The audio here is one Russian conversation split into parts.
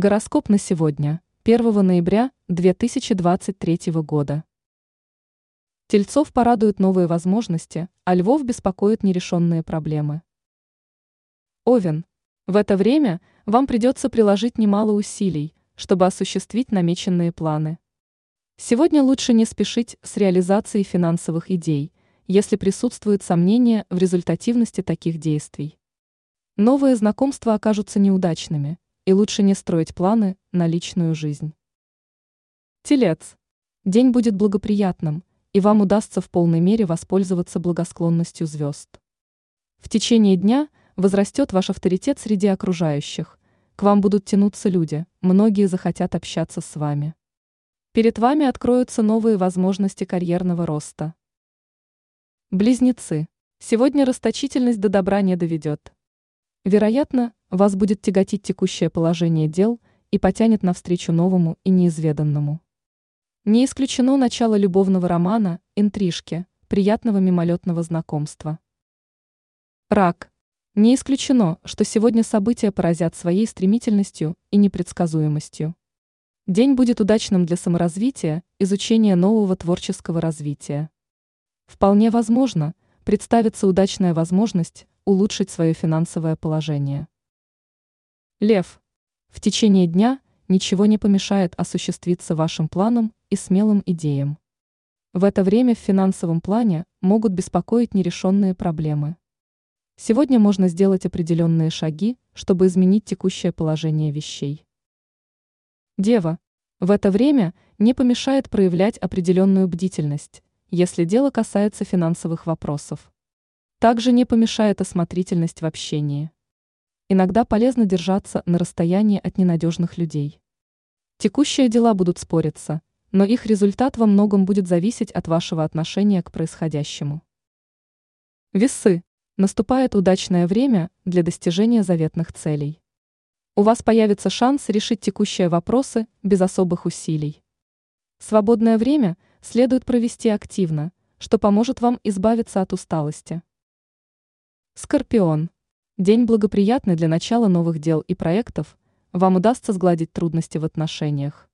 Гороскоп на сегодня, 1 ноября 2023 года. Тельцов порадуют новые возможности, а львов беспокоят нерешенные проблемы. Овен. В это время вам придется приложить немало усилий, чтобы осуществить намеченные планы. Сегодня лучше не спешить с реализацией финансовых идей, если присутствуют сомнения в результативности таких действий. Новые знакомства окажутся неудачными – и лучше не строить планы на личную жизнь. Телец. День будет благоприятным, и вам удастся в полной мере воспользоваться благосклонностью звезд. В течение дня возрастет ваш авторитет среди окружающих, к вам будут тянуться люди, многие захотят общаться с вами. Перед вами откроются новые возможности карьерного роста. Близнецы. Сегодня расточительность до добра не доведет. Вероятно, вас будет тяготить текущее положение дел и потянет навстречу новому и неизведанному. Не исключено начало любовного романа, интрижки, приятного мимолетного знакомства. Рак. Не исключено, что сегодня события поразят своей стремительностью и непредсказуемостью. День будет удачным для саморазвития, изучения нового творческого развития. Вполне возможно, представится удачная возможность улучшить свое финансовое положение. Лев. В течение дня ничего не помешает осуществиться вашим планам и смелым идеям. В это время в финансовом плане могут беспокоить нерешенные проблемы. Сегодня можно сделать определенные шаги, чтобы изменить текущее положение вещей. Дева. В это время не помешает проявлять определенную бдительность, если дело касается финансовых вопросов. Также не помешает осмотрительность в общении. Иногда полезно держаться на расстоянии от ненадежных людей. Текущие дела будут спориться, но их результат во многом будет зависеть от вашего отношения к происходящему. Весы. Наступает удачное время для достижения заветных целей. У вас появится шанс решить текущие вопросы без особых усилий. Свободное время следует провести активно, что поможет вам избавиться от усталости. Скорпион. День благоприятный для начала новых дел и проектов, вам удастся сгладить трудности в отношениях.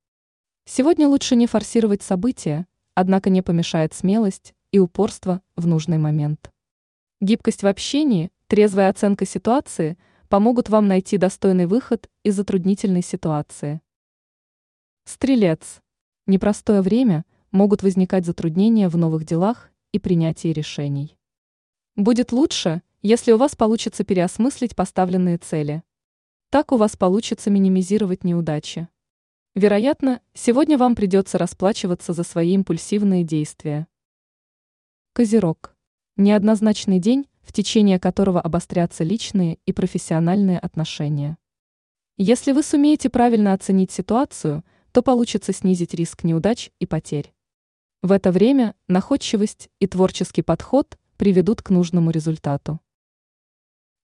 Сегодня лучше не форсировать события, однако не помешает смелость и упорство в нужный момент. Гибкость в общении, трезвая оценка ситуации помогут вам найти достойный выход из затруднительной ситуации. Стрелец. Непростое время, могут возникать затруднения в новых делах и принятии решений. Будет лучше, если у вас получится переосмыслить поставленные цели. Так у вас получится минимизировать неудачи. Вероятно, сегодня вам придется расплачиваться за свои импульсивные действия. Козерог. Неоднозначный день, в течение которого обострятся личные и профессиональные отношения. Если вы сумеете правильно оценить ситуацию, то получится снизить риск неудач и потерь. В это время находчивость и творческий подход приведут к нужному результату.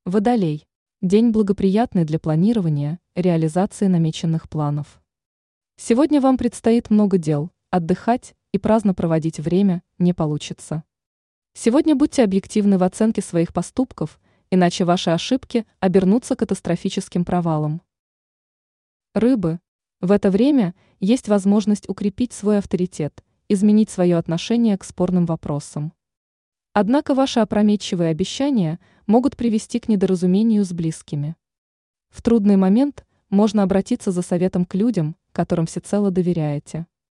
Водолей. День благоприятный для планирования, реализации намеченных планов. Сегодня вам предстоит много дел, отдыхать и праздно проводить время не получится. Сегодня будьте объективны в оценке своих поступков, иначе ваши ошибки обернутся катастрофическим провалом. Рыбы. В это время есть возможность укрепить свой авторитет, изменить свое отношение к спорным вопросам. Однако ваши опрометчивые обещания могут привести к недоразумению с близкими. В трудный момент можно обратиться за советом к людям, которым всецело доверяете.